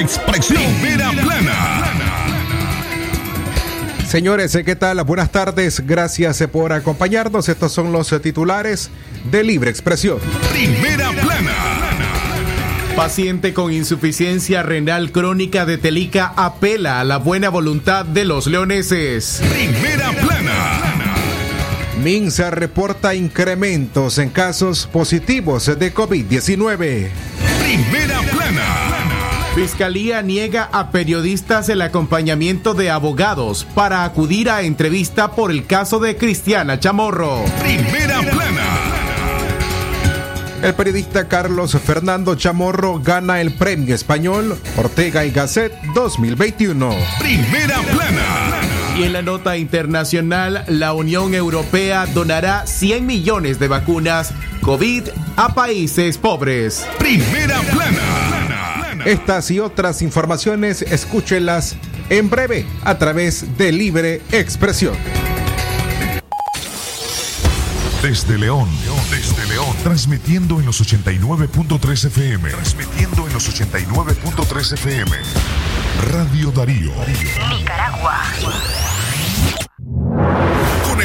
expresión. Primera plana. Señores, ¿qué tal? Buenas tardes. Gracias por acompañarnos. Estos son los titulares de Libre Expresión. Primera plana. Paciente con insuficiencia renal crónica de Telica apela a la buena voluntad de los leoneses. Primera plana. Minsa reporta incrementos en casos positivos de COVID-19. Primera plana. Fiscalía niega a periodistas el acompañamiento de abogados para acudir a entrevista por el caso de Cristiana Chamorro. Primera plana. El periodista Carlos Fernando Chamorro gana el premio español Ortega y Gasset 2021. Primera plana. Y en la nota internacional, la Unión Europea donará 100 millones de vacunas COVID a países pobres. Primera plana. Estas y otras informaciones, escúchelas en breve a través de Libre Expresión. Desde León, desde León, transmitiendo en los 89.3 FM. Transmitiendo en los 89.3 FM. Radio Darío. Nicaragua.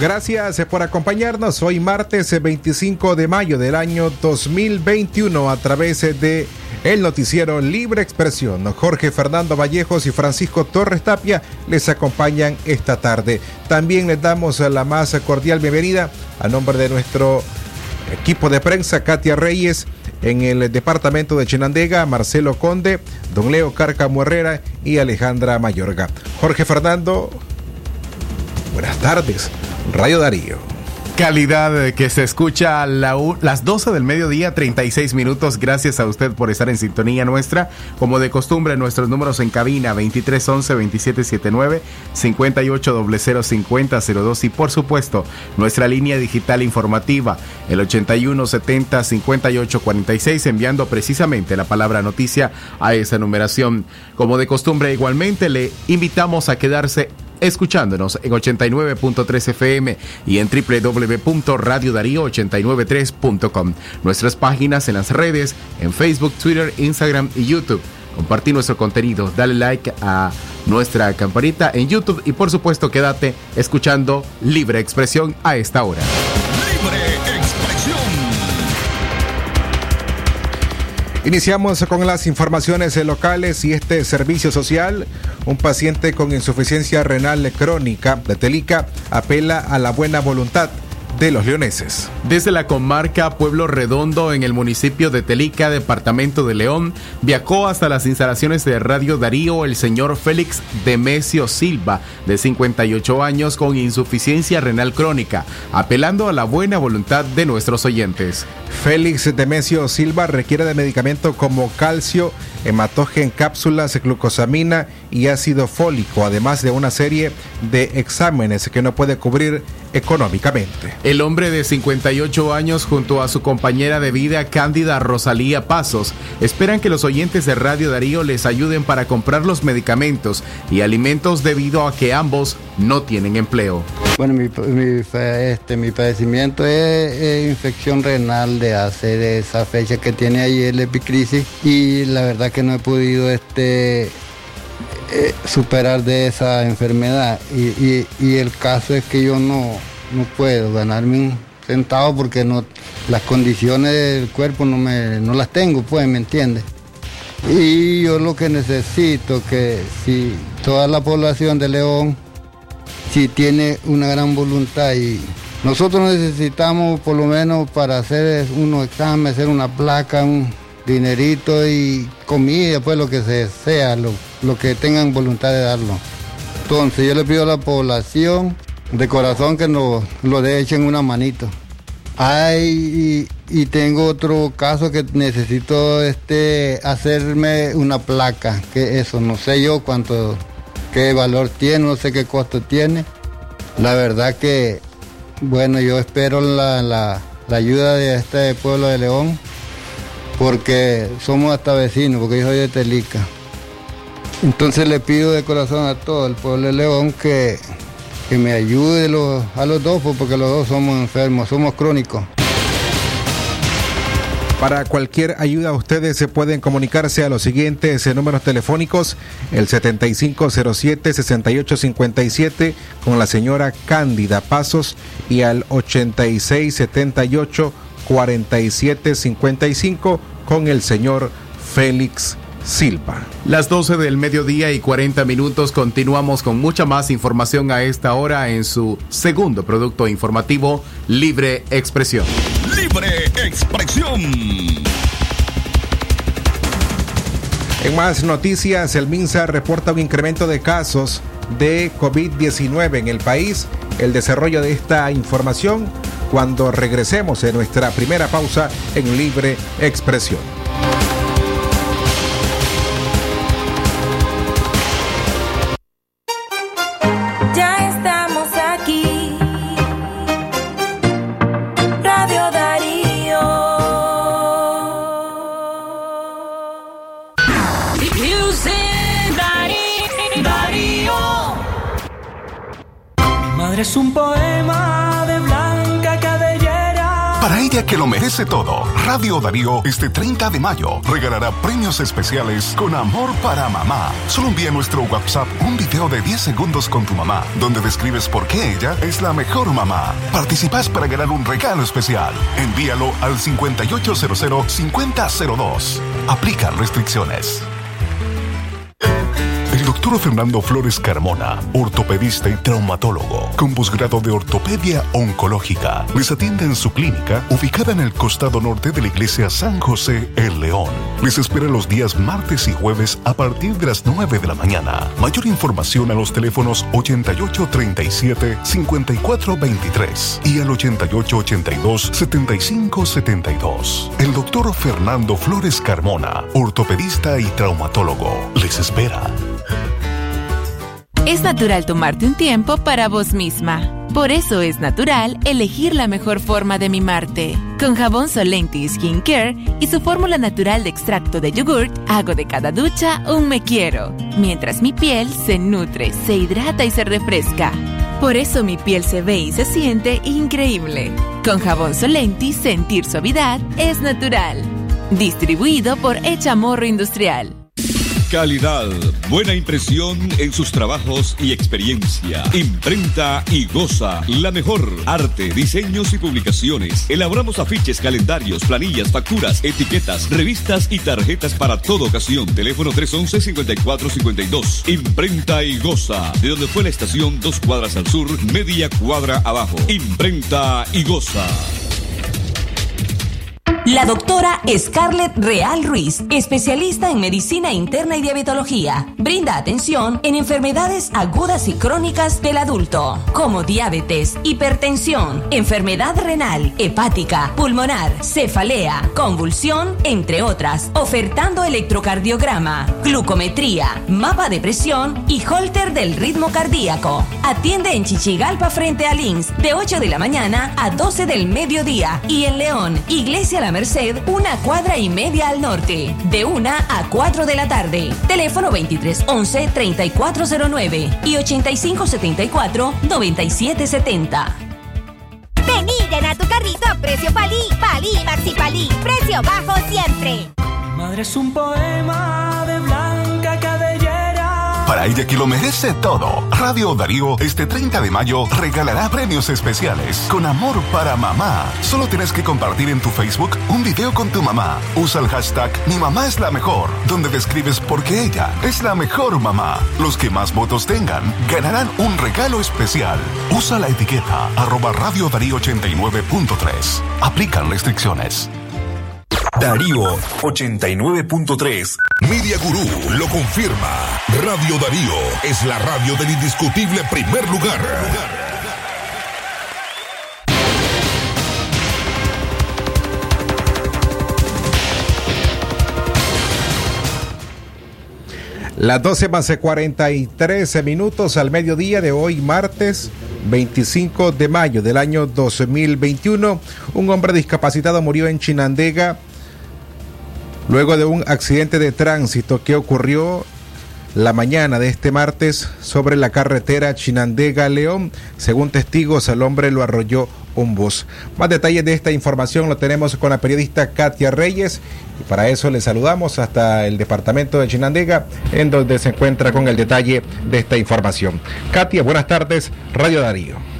Gracias por acompañarnos hoy martes 25 de mayo del año 2021 a través de el noticiero Libre Expresión. Jorge Fernando Vallejos y Francisco Torres Tapia les acompañan esta tarde. También les damos la más cordial bienvenida a nombre de nuestro equipo de prensa, Katia Reyes, en el departamento de Chinandega, Marcelo Conde, Don Leo Cárcamo Herrera y Alejandra Mayorga. Jorge Fernando, buenas tardes. Radio Darío. Calidad que se escucha a las 12 del mediodía, 36 minutos. Gracias a usted por estar en sintonía nuestra. Como de costumbre, nuestros números en cabina 2311-2779, 58005002 y por supuesto nuestra línea digital informativa, el 8170-5846, enviando precisamente la palabra noticia a esa numeración. Como de costumbre, igualmente le invitamos a quedarse escuchándonos en 89.3 FM y en www.radiodarío893.com. Nuestras páginas en las redes, en Facebook, Twitter, Instagram y YouTube. Compartir nuestro contenido, dale like a nuestra campanita en YouTube y por supuesto quédate escuchando Libre Expresión a esta hora. Iniciamos con las informaciones locales y este servicio social. Un paciente con insuficiencia renal crónica de Telica apela a la buena voluntad de los leoneses. Desde la comarca Pueblo Redondo, en el municipio de Telica, departamento de León, viajó hasta las instalaciones de Radio Darío el señor Félix Demesio Silva, de 58 años, con insuficiencia renal crónica, apelando a la buena voluntad de nuestros oyentes. Félix Demesio Silva requiere de medicamento como calcio, hematogen, cápsulas, glucosamina y ácido fólico, además de una serie de exámenes que no puede cubrir económicamente. El hombre de 58 años junto a su compañera de vida Cándida Rosalía Pasos esperan que los oyentes de Radio Darío les ayuden para comprar los medicamentos y alimentos debido a que ambos no tienen empleo. Bueno, mi, mi, este, mi padecimiento es, es infección renal de hace de esa fecha que tiene ahí el epicrisis y la verdad que no he podido este, eh, superar de esa enfermedad y, el caso es que yo no, no puedo ganarme un centavo porque no, las condiciones del cuerpo no, me, no las tengo, pues, ¿me entiendes? Y yo lo que necesito que si toda la población de León si tiene una gran voluntad y nosotros necesitamos por lo menos para hacer unos exámenes, hacer una placa, un dinerito y comida, pues lo que se sea, lo, lo que tengan voluntad de darlo. Entonces yo le pido a la población de corazón que nos lo echen una manito. Hay y, tengo otro caso que necesito este hacerme una placa, que eso no sé yo cuánto qué valor tiene, no sé qué costo tiene. La verdad que bueno, yo espero la, la, la ayuda de este pueblo de León porque somos hasta vecinos, porque yo soy de Telica. Entonces le pido de corazón a todo el pueblo de León que, que me ayude a los dos, pues, porque los dos somos enfermos, somos crónicos. Para cualquier ayuda ustedes se pueden comunicarse a los siguientes eh, números telefónicos, el 7507-6857 con la señora Cándida Pasos y al 8678-4755 con el señor Félix Silva. Las 12 del mediodía y 40 minutos continuamos con mucha más información a esta hora en su segundo producto informativo, Libre Expresión. Libre Expresión. En más noticias, el MINSA reporta un incremento de casos de COVID-19 en el país. El desarrollo de esta información cuando regresemos en nuestra primera pausa en Libre Expresión. Merece todo, Radio Darío este 30 de mayo regalará premios especiales con amor para mamá. Solo envía a nuestro WhatsApp un video de 10 segundos con tu mamá, donde describes por qué ella es la mejor mamá. Participas para ganar un regalo especial. Envíalo al 5800-5002. Aplican restricciones. Doctor Fernando Flores Carmona, ortopedista y traumatólogo, con posgrado de ortopedia oncológica. Les atiende en su clínica, ubicada en el costado norte de la iglesia San José El León. Les espera los días martes y jueves a partir de las 9 de la mañana. Mayor información a los teléfonos 8837-5423 y al 8882-7572. El doctor Fernando Flores Carmona, ortopedista y traumatólogo, les espera. Es natural tomarte un tiempo para vos misma. Por eso es natural elegir la mejor forma de mimarte. Con jabón Solenti Skin Care y su fórmula natural de extracto de yogurt, hago de cada ducha un me quiero, mientras mi piel se nutre, se hidrata y se refresca. Por eso mi piel se ve y se siente increíble. Con jabón Solenti, sentir suavidad es natural. Distribuido por Echamorro Industrial. Calidad, buena impresión en sus trabajos y experiencia. Imprenta y goza. La mejor. Arte, diseños y publicaciones. Elaboramos afiches, calendarios, planillas, facturas, etiquetas, revistas y tarjetas para toda ocasión. Teléfono 311-5452. Imprenta y goza. De donde fue la estación, dos cuadras al sur, media cuadra abajo. Imprenta y goza. La doctora Scarlett Real Ruiz, especialista en medicina interna y diabetología, brinda atención en enfermedades agudas y crónicas del adulto, como diabetes, hipertensión, enfermedad renal, hepática, pulmonar, cefalea, convulsión, entre otras, ofertando electrocardiograma, glucometría, mapa de presión y holter del ritmo cardíaco. Atiende en Chichigalpa frente a Links de 8 de la mañana a 12 del mediodía y en León, Iglesia La Merced, una cuadra y media al norte, de 1 a 4 de la tarde. Teléfono 2311-3409 y 8574-9770. Vení, llena tu carrito a precio palí, palí, maxi palí, precio bajo siempre. madre es un poema para ella que lo merece todo, Radio Darío este 30 de mayo regalará premios especiales con amor para mamá. Solo tienes que compartir en tu Facebook un video con tu mamá. Usa el hashtag Mi mamá es la mejor, donde describes por qué ella es la mejor mamá. Los que más votos tengan ganarán un regalo especial. Usa la etiqueta arroba Radio Darío 89.3. Aplican restricciones. Darío 89.3. Media Gurú lo confirma. Radio Darío es la radio del indiscutible primer lugar. Las 12 más 43 minutos al mediodía de hoy, martes 25 de mayo del año 2021. Un hombre discapacitado murió en Chinandega luego de un accidente de tránsito que ocurrió la mañana de este martes sobre la carretera Chinandega-León. Según testigos, el hombre lo arrolló un bus. Más detalles de esta información lo tenemos con la periodista Katia Reyes y para eso le saludamos hasta el departamento de Chinandega en donde se encuentra con el detalle de esta información. Katia, buenas tardes, Radio Darío.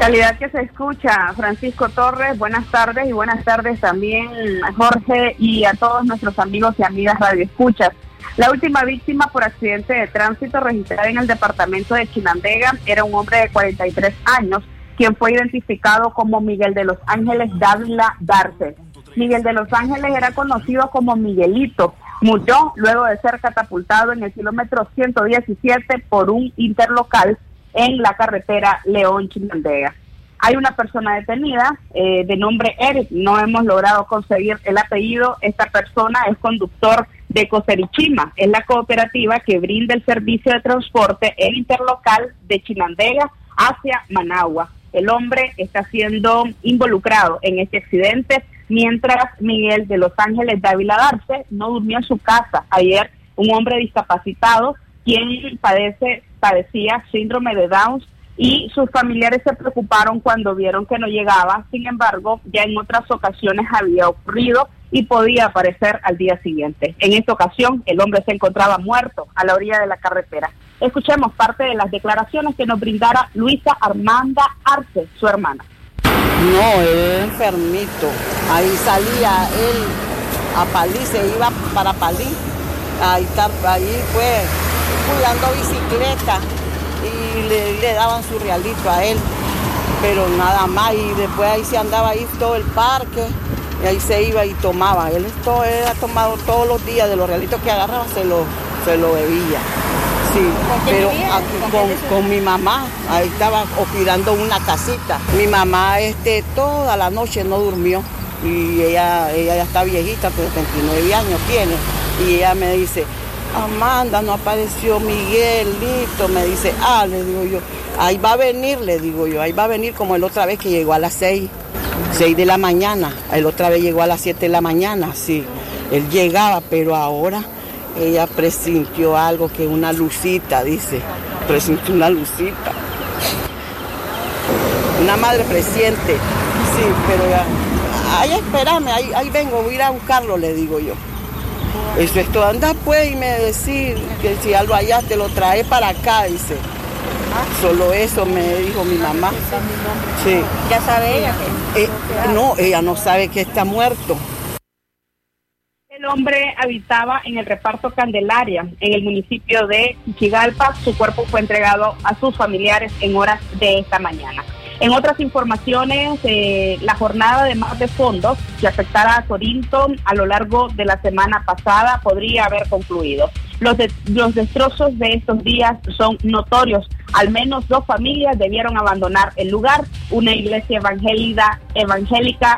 Calidad que se escucha, Francisco Torres, buenas tardes y buenas tardes también Jorge y a todos nuestros amigos y amigas Radio Escuchas. La última víctima por accidente de tránsito registrada en el departamento de Chinandega era un hombre de 43 años quien fue identificado como Miguel de los Ángeles Dávila Darce. Miguel de los Ángeles era conocido como Miguelito. Murió luego de ser catapultado en el kilómetro 117 por un interlocal en la carretera León Chinandega. Hay una persona detenida eh, de nombre Eric, no hemos logrado conseguir el apellido. Esta persona es conductor de Coserichima, es la cooperativa que brinda el servicio de transporte el interlocal de Chinandega hacia Managua. El hombre está siendo involucrado en este accidente mientras Miguel de Los Ángeles Dávila Darce no durmió en su casa. Ayer un hombre discapacitado quien padece, padecía síndrome de Down y sus familiares se preocuparon cuando vieron que no llegaba. Sin embargo, ya en otras ocasiones había ocurrido y podía aparecer al día siguiente. En esta ocasión, el hombre se encontraba muerto a la orilla de la carretera. Escuchemos parte de las declaraciones que nos brindara Luisa Armanda Arce, su hermana. No, era enfermito. Ahí salía él a Palí, se iba para Palí. Ahí, ahí fue cuidando bicicleta y le, le daban su realito a él. Pero nada más, y después ahí se andaba ahí todo el parque y ahí se iba y tomaba. Él, esto, él ha tomado todos los días de los realitos que agarraba, se lo, se lo bebía. Sí, pero aquí con, mi mamá, ahí estaba cuidando una casita. Mi mamá este, toda la noche no durmió y ella, ella ya está viejita, pero 39 años tiene. Y ella me dice, Amanda, no apareció Miguelito, me dice, ah, le digo yo, ahí va a venir, le digo yo, ahí va a venir como el otra vez que llegó a las 6, 6 de la mañana, el otra vez llegó a las 7 de la mañana, sí, él llegaba, pero ahora ella presintió algo que una lucita, dice, presintió una lucita. Una madre presiente, sí, pero ya, ay, espérame, ahí, ahí vengo, voy a ir a buscarlo, le digo yo. Eso es todo, anda pues y me decir que si algo allá te lo trae para acá, dice. Solo eso me dijo mi mamá. Sí. ¿Ya sabe ella que? Eh, no, ella no sabe que está muerto. El hombre habitaba en el reparto Candelaria, en el municipio de Chigalpa. Su cuerpo fue entregado a sus familiares en horas de esta mañana. En otras informaciones, eh, la jornada de más de fondos que afectará a Corinto a lo largo de la semana pasada podría haber concluido. Los, los destrozos de estos días son notorios. Al menos dos familias debieron abandonar el lugar. Una iglesia evangélica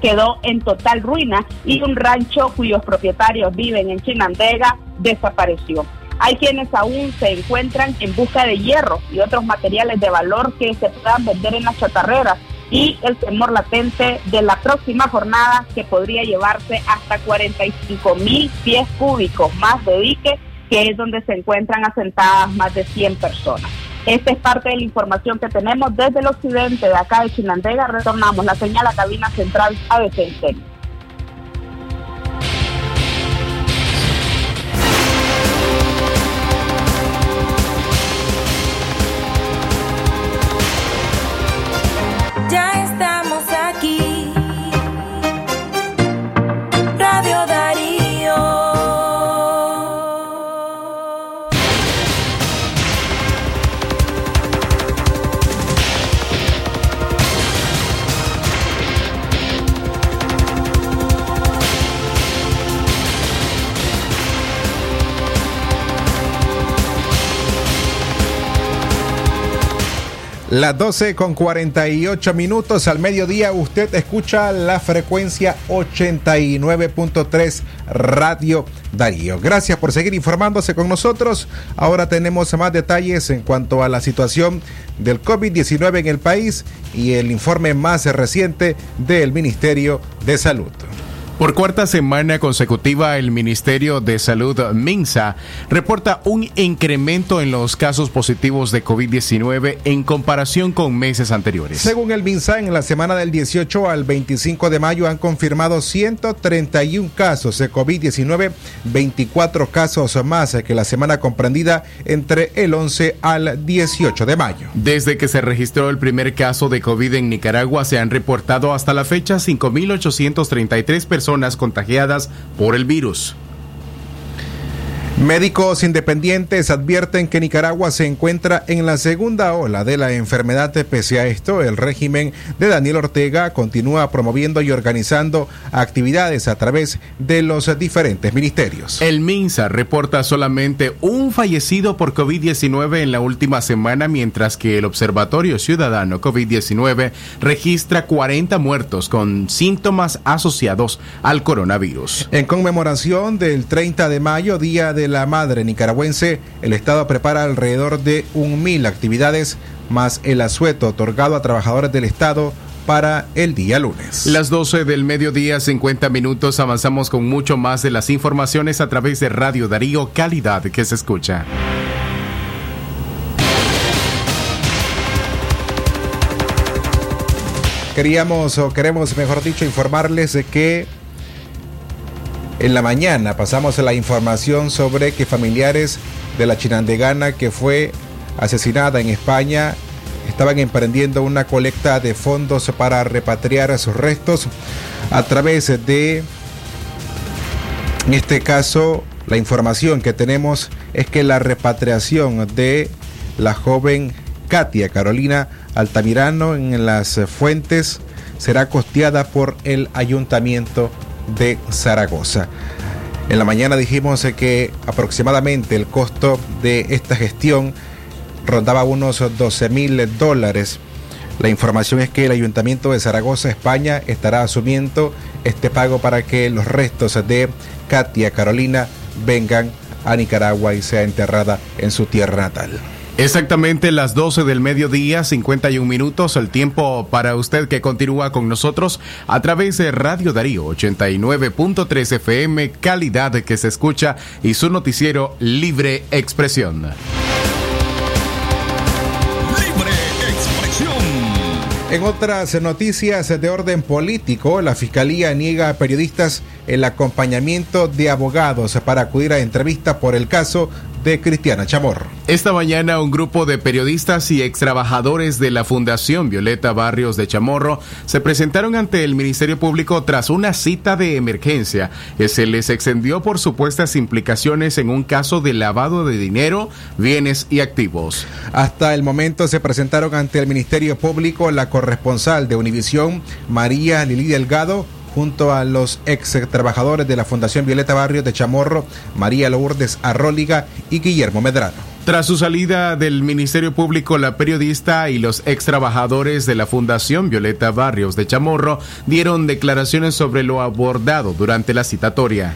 quedó en total ruina y un rancho cuyos propietarios viven en Chinandega desapareció. Hay quienes aún se encuentran en busca de hierro y otros materiales de valor que se puedan vender en las chatarreras y el temor latente de la próxima jornada que podría llevarse hasta 45 mil pies cúbicos más de dique, que es donde se encuentran asentadas más de 100 personas. Esta es parte de la información que tenemos desde el occidente de acá de Chinandega. Retornamos la señal a cabina central a Centeno. Las 12 con 48 minutos al mediodía usted escucha la frecuencia 89.3 Radio Darío. Gracias por seguir informándose con nosotros. Ahora tenemos más detalles en cuanto a la situación del COVID-19 en el país y el informe más reciente del Ministerio de Salud. Por cuarta semana consecutiva, el Ministerio de Salud MINSA reporta un incremento en los casos positivos de COVID-19 en comparación con meses anteriores. Según el MINSA, en la semana del 18 al 25 de mayo han confirmado 131 casos de COVID-19, 24 casos más que la semana comprendida entre el 11 al 18 de mayo. Desde que se registró el primer caso de COVID en Nicaragua, se han reportado hasta la fecha 5.833 personas contagiadas por el virus. Médicos independientes advierten que Nicaragua se encuentra en la segunda ola de la enfermedad. Pese a esto, el régimen de Daniel Ortega continúa promoviendo y organizando actividades a través de los diferentes ministerios. El MINSA reporta solamente un fallecido por COVID-19 en la última semana, mientras que el Observatorio Ciudadano COVID-19 registra 40 muertos con síntomas asociados al coronavirus. En conmemoración del 30 de mayo, día de la madre nicaragüense, el Estado prepara alrededor de un mil actividades más el asueto otorgado a trabajadores del Estado para el día lunes. Las 12 del mediodía, 50 minutos, avanzamos con mucho más de las informaciones a través de Radio Darío, calidad que se escucha. Queríamos o queremos, mejor dicho, informarles de que en la mañana pasamos a la información sobre que familiares de la chinandegana que fue asesinada en España estaban emprendiendo una colecta de fondos para repatriar sus restos a través de, en este caso, la información que tenemos es que la repatriación de la joven Katia Carolina Altamirano en las fuentes será costeada por el ayuntamiento de Zaragoza. En la mañana dijimos que aproximadamente el costo de esta gestión rondaba unos 12 mil dólares. La información es que el Ayuntamiento de Zaragoza, España, estará asumiendo este pago para que los restos de Katia Carolina vengan a Nicaragua y sea enterrada en su tierra natal. Exactamente las 12 del mediodía, 51 minutos, el tiempo para usted que continúa con nosotros a través de Radio Darío 89.3 FM, calidad que se escucha y su noticiero Libre Expresión. Libre expresión. En otras noticias de orden político, la Fiscalía niega a periodistas el acompañamiento de abogados para acudir a entrevista por el caso de Cristiana Chamorro. Esta mañana un grupo de periodistas y extrabajadores de la Fundación Violeta Barrios de Chamorro se presentaron ante el Ministerio Público tras una cita de emergencia que se les extendió por supuestas implicaciones en un caso de lavado de dinero, bienes y activos. Hasta el momento se presentaron ante el Ministerio Público la corresponsal de Univisión, María Lili Delgado, junto a los ex trabajadores de la Fundación Violeta Barrios de Chamorro, María Lourdes Arróliga y Guillermo Medrano. Tras su salida del Ministerio Público, la periodista y los ex trabajadores de la Fundación Violeta Barrios de Chamorro dieron declaraciones sobre lo abordado durante la citatoria.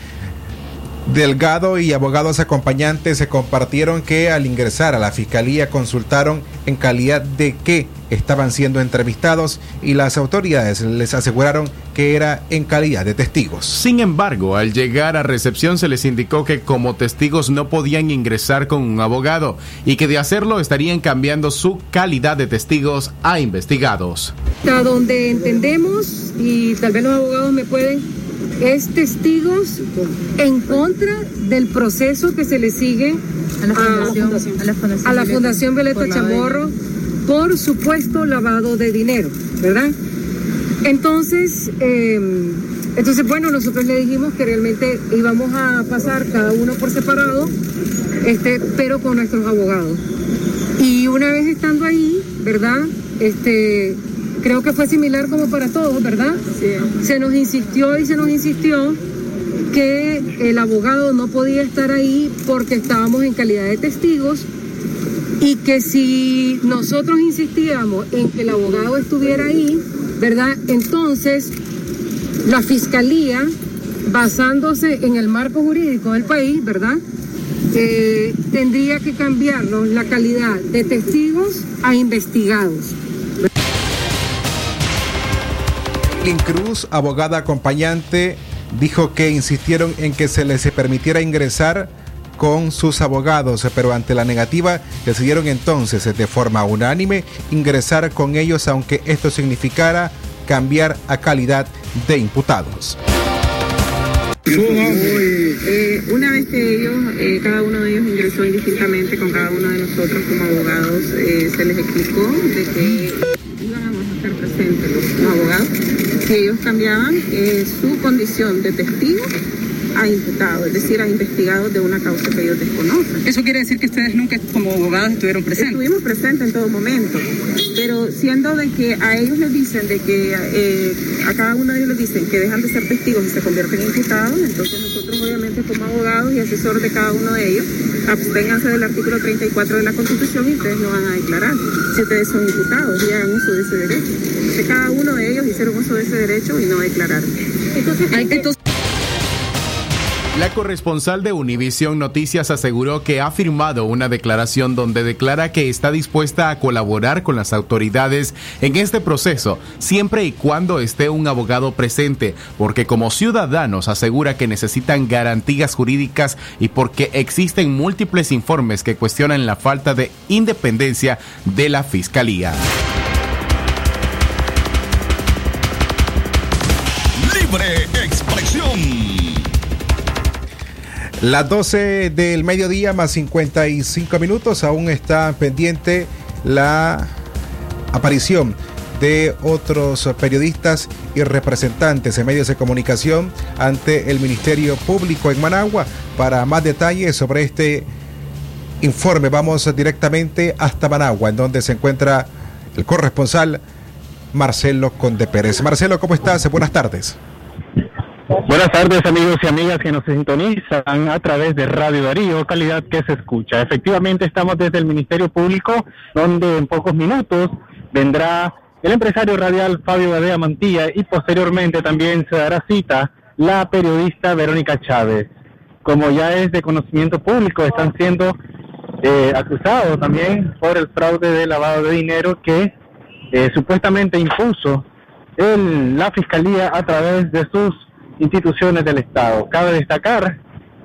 Delgado y abogados acompañantes se compartieron que al ingresar a la fiscalía consultaron en calidad de qué estaban siendo entrevistados y las autoridades les aseguraron que era en calidad de testigos. Sin embargo, al llegar a recepción se les indicó que como testigos no podían ingresar con un abogado y que de hacerlo estarían cambiando su calidad de testigos a investigados. Hasta donde entendemos, y tal vez los abogados me pueden es testigos en contra del proceso que se le sigue a la Fundación, a, la fundación, a la fundación Violeta Chamorro por supuesto lavado de dinero, ¿verdad? Entonces, eh, entonces, bueno, nosotros le dijimos que realmente íbamos a pasar cada uno por separado, este, pero con nuestros abogados. Y una vez estando ahí, ¿verdad? Este, creo que fue similar como para todos, ¿verdad? Sí. Se nos insistió y se nos insistió que el abogado no podía estar ahí porque estábamos en calidad de testigos y que si nosotros insistíamos en que el abogado estuviera ahí, ¿verdad? Entonces la fiscalía, basándose en el marco jurídico del país, ¿verdad? Eh, tendría que cambiarlo la calidad de testigos a investigados. Lin Cruz, abogada acompañante, dijo que insistieron en que se les permitiera ingresar con sus abogados, pero ante la negativa decidieron entonces de forma unánime ingresar con ellos aunque esto significara cambiar a calidad de imputados. Eh, una vez que ellos, eh, cada uno de ellos ingresó indistintamente con cada uno de nosotros como abogados, eh, se les explicó de que estar presentes los, abogados si ellos cambiaban su condición de testigo a imputados, es decir, a investigados de una causa que ellos desconocen. Eso quiere decir que ustedes nunca como abogados estuvieron presentes. Estuvimos presentes en todo momento, pero siendo de que a ellos les dicen de que eh, a cada uno de ellos les dicen que dejan de ser testigos y se convierten en imputados, entonces nosotros obviamente como abogados y asesores de cada uno de ellos, absténganse del artículo 34 de la Constitución y ustedes no van a declarar si ustedes son imputados y hagan uso de ese derecho. Entonces cada uno de ellos hicieron uso de ese derecho y no declararon. Entonces, entonces la corresponsal de Univision Noticias aseguró que ha firmado una declaración donde declara que está dispuesta a colaborar con las autoridades en este proceso, siempre y cuando esté un abogado presente, porque como ciudadanos asegura que necesitan garantías jurídicas y porque existen múltiples informes que cuestionan la falta de independencia de la Fiscalía. Libre Las 12 del mediodía más 55 minutos aún está pendiente la aparición de otros periodistas y representantes en medios de comunicación ante el Ministerio Público en Managua. Para más detalles sobre este informe vamos directamente hasta Managua, en donde se encuentra el corresponsal Marcelo Conde Pérez. Marcelo, ¿cómo estás? Buenas tardes. Buenas tardes amigos y amigas que nos sintonizan a través de Radio Darío, calidad que se escucha. Efectivamente estamos desde el Ministerio Público, donde en pocos minutos vendrá el empresario radial Fabio Badea Mantilla y posteriormente también se dará cita la periodista Verónica Chávez. Como ya es de conocimiento público, están siendo eh, acusados también por el fraude de lavado de dinero que eh, supuestamente impuso el, la Fiscalía a través de sus instituciones del Estado. Cabe destacar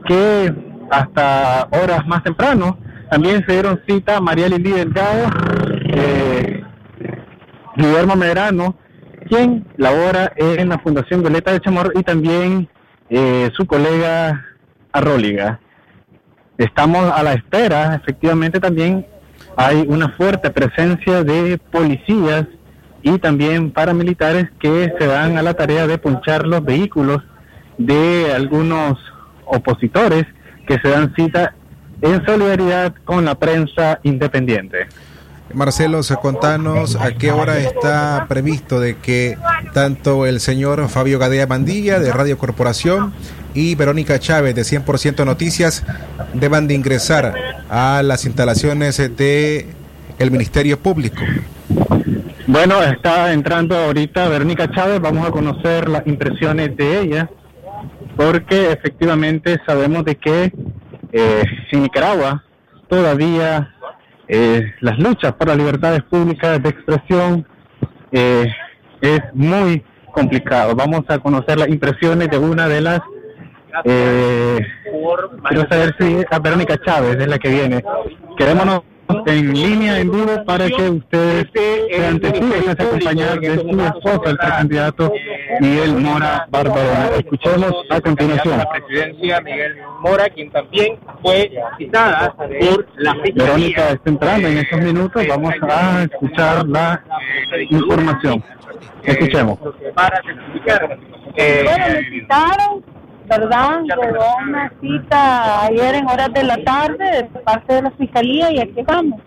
que hasta horas más temprano también se dieron cita María Lili Delgado, eh, Guillermo Medrano, quien labora en la Fundación Violeta de Chamorro y también eh, su colega Arróliga. Estamos a la espera, efectivamente también hay una fuerte presencia de policías y también paramilitares que se dan a la tarea de ponchar los vehículos de algunos opositores que se dan cita en solidaridad con la prensa independiente. Marcelo, contanos a qué hora está previsto de que tanto el señor Fabio Gadea Mandilla de Radio Corporación y Verónica Chávez de 100% Noticias deban de ingresar a las instalaciones de el Ministerio Público. Bueno, está entrando ahorita Verónica Chávez, vamos a conocer las impresiones de ella, porque efectivamente sabemos de que eh, en Nicaragua todavía eh, las luchas por las libertades públicas de expresión eh, es muy complicado. Vamos a conocer las impresiones de una de las... Eh, quiero saber si a Verónica Chávez es la que viene. Queremos en línea, en vivo, para que ustedes sean testigos y acompañar de su esposo, el precandidato Miguel Mora Barbarona. Escuchemos a continuación. La presidencia Miguel Mora, quien también fue citada por la Verónica está entrando en estos minutos. Vamos a escuchar la información. Escuchemos. Para certificar. Eh, bueno, me citaron ¿verdad? Llegó una cita ayer en horas de la tarde de parte de la fiscalía y aquí estamos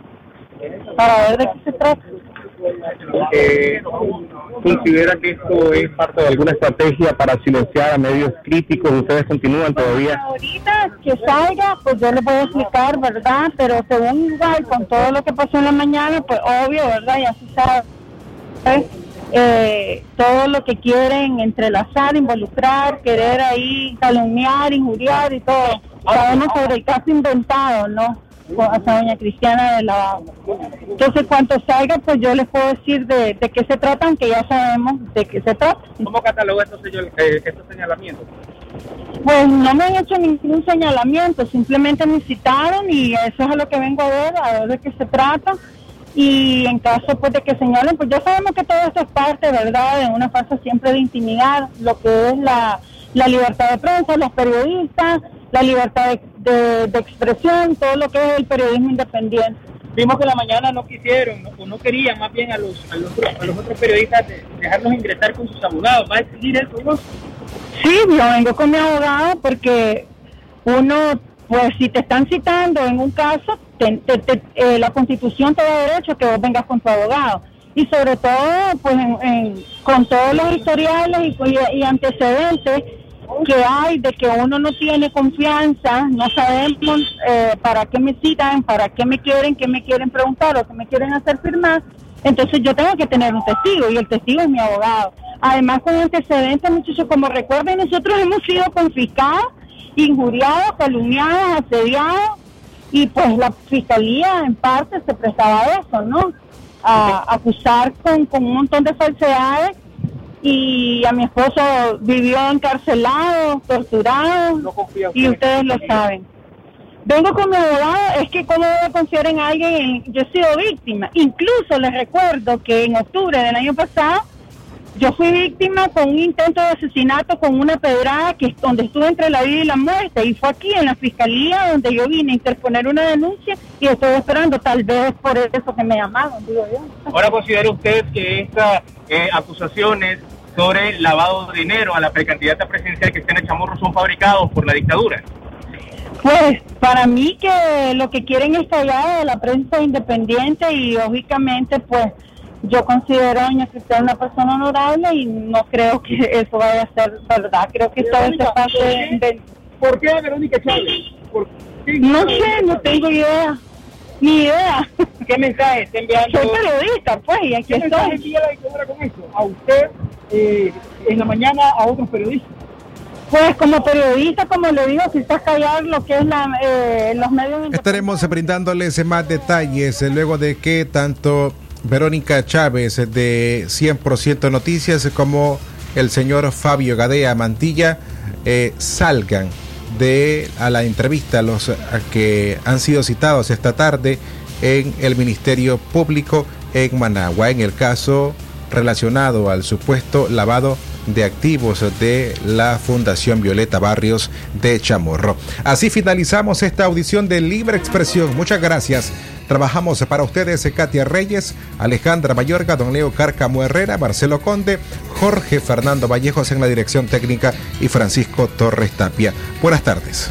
para ver de qué se trata. eh, considera que esto es parte de alguna estrategia para silenciar a medios críticos. Ustedes continúan todavía. Ahorita que salga, pues yo le puedo explicar, ¿verdad? Pero según igual, con todo lo que pasó en la mañana, pues obvio, ¿verdad? Ya se sabe. Eh, todo lo que quieren entrelazar, involucrar, querer ahí calumniar, injuriar y todo. Sabemos sobre el caso inventado, ¿no? Hasta doña Cristiana de la Entonces, cuando salga, pues yo les puedo decir de, de qué se tratan, que ya sabemos de qué se trata. ¿Cómo cataloga estos, eh, estos señalamientos? Pues no me han hecho ningún señalamiento, simplemente me citaron y eso es a lo que vengo a ver, a ver de qué se trata. Y en caso pues de que señalen, pues ya sabemos que todo esto es parte, ¿verdad?, de una fase siempre de intimidar lo que es la, la libertad de prensa, los periodistas, la libertad de, de- de expresión, todo lo que es el periodismo independiente. Vimos que la mañana no quisieron no- o no querían más bien a los, a los, a los otros periodistas de- dejarlos ingresar con sus abogados. ¿Va a exigir eso? no? Sí, yo vengo con mi abogado porque uno, pues si te están citando en un caso, te- te- eh, la constitución te da derecho a que vos vengas con tu abogado. Y sobre todo, pues en- con todos los historiales y, y- y antecedentes que hay de que uno no tiene confianza, no sabemos eh, para qué me citan, para qué me quieren, qué me quieren preguntar o qué me quieren hacer firmar. Entonces yo tengo que tener un testigo y el testigo es mi abogado. Además con antecedentes, muchachos, como recuerden, nosotros hemos sido confiscados, injuriados, calumniados, asediados y pues la fiscalía en parte se prestaba a eso, ¿no? A acusar con, con un montón de falsedades y a mi esposo vivió encarcelado, torturado y ustedes lo saben. Vengo con mi abogado, es que cómo a confiar en alguien, yo he sido víctima. Incluso les recuerdo que en octubre del año pasado yo fui víctima con un intento de asesinato con una pedrada que es donde estuve entre la vida y la muerte y fue aquí en la fiscalía donde yo vine a interponer una denuncia y estoy esperando tal vez por eso que me llamaron, digo yo. Ahora considera usted que estas eh, acusaciones sobre lavado de dinero a la precandidata presidencial Cristiana Chamorro son fabricados por la dictadura. Pues para mí que lo que quieren es callar de la prensa independiente y lógicamente pues yo considero a doña Cristiana una persona honorable y no creo que eso vaya a ser verdad. Creo que todo este pase de... ¿Por qué a Verónica Chávez? No sé, no tengo idea. Ni idea. ¿Qué mensaje está enviando? Soy periodista, pues, y aquí ¿Qué mensaje estoy. envía la dictadura con esto? A usted, eh, en la mañana a otros periodistas. Pues como periodista, como le digo, si estás callar lo que es la, eh, los medios Estaremos brindándoles más detalles eh, luego de que tanto Verónica Chávez de 100% Noticias como el señor Fabio Gadea Mantilla eh, salgan de a la entrevista los que han sido citados esta tarde en el Ministerio Público en Managua en el caso relacionado al supuesto lavado de activos de la Fundación Violeta Barrios de Chamorro. Así finalizamos esta audición de Libre Expresión. Muchas gracias. Trabajamos para ustedes Katia Reyes, Alejandra Mayorga, Don Leo Cárcamo Herrera, Marcelo Conde, Jorge Fernando Vallejos en la dirección técnica y Francisco Torres Tapia. Buenas tardes.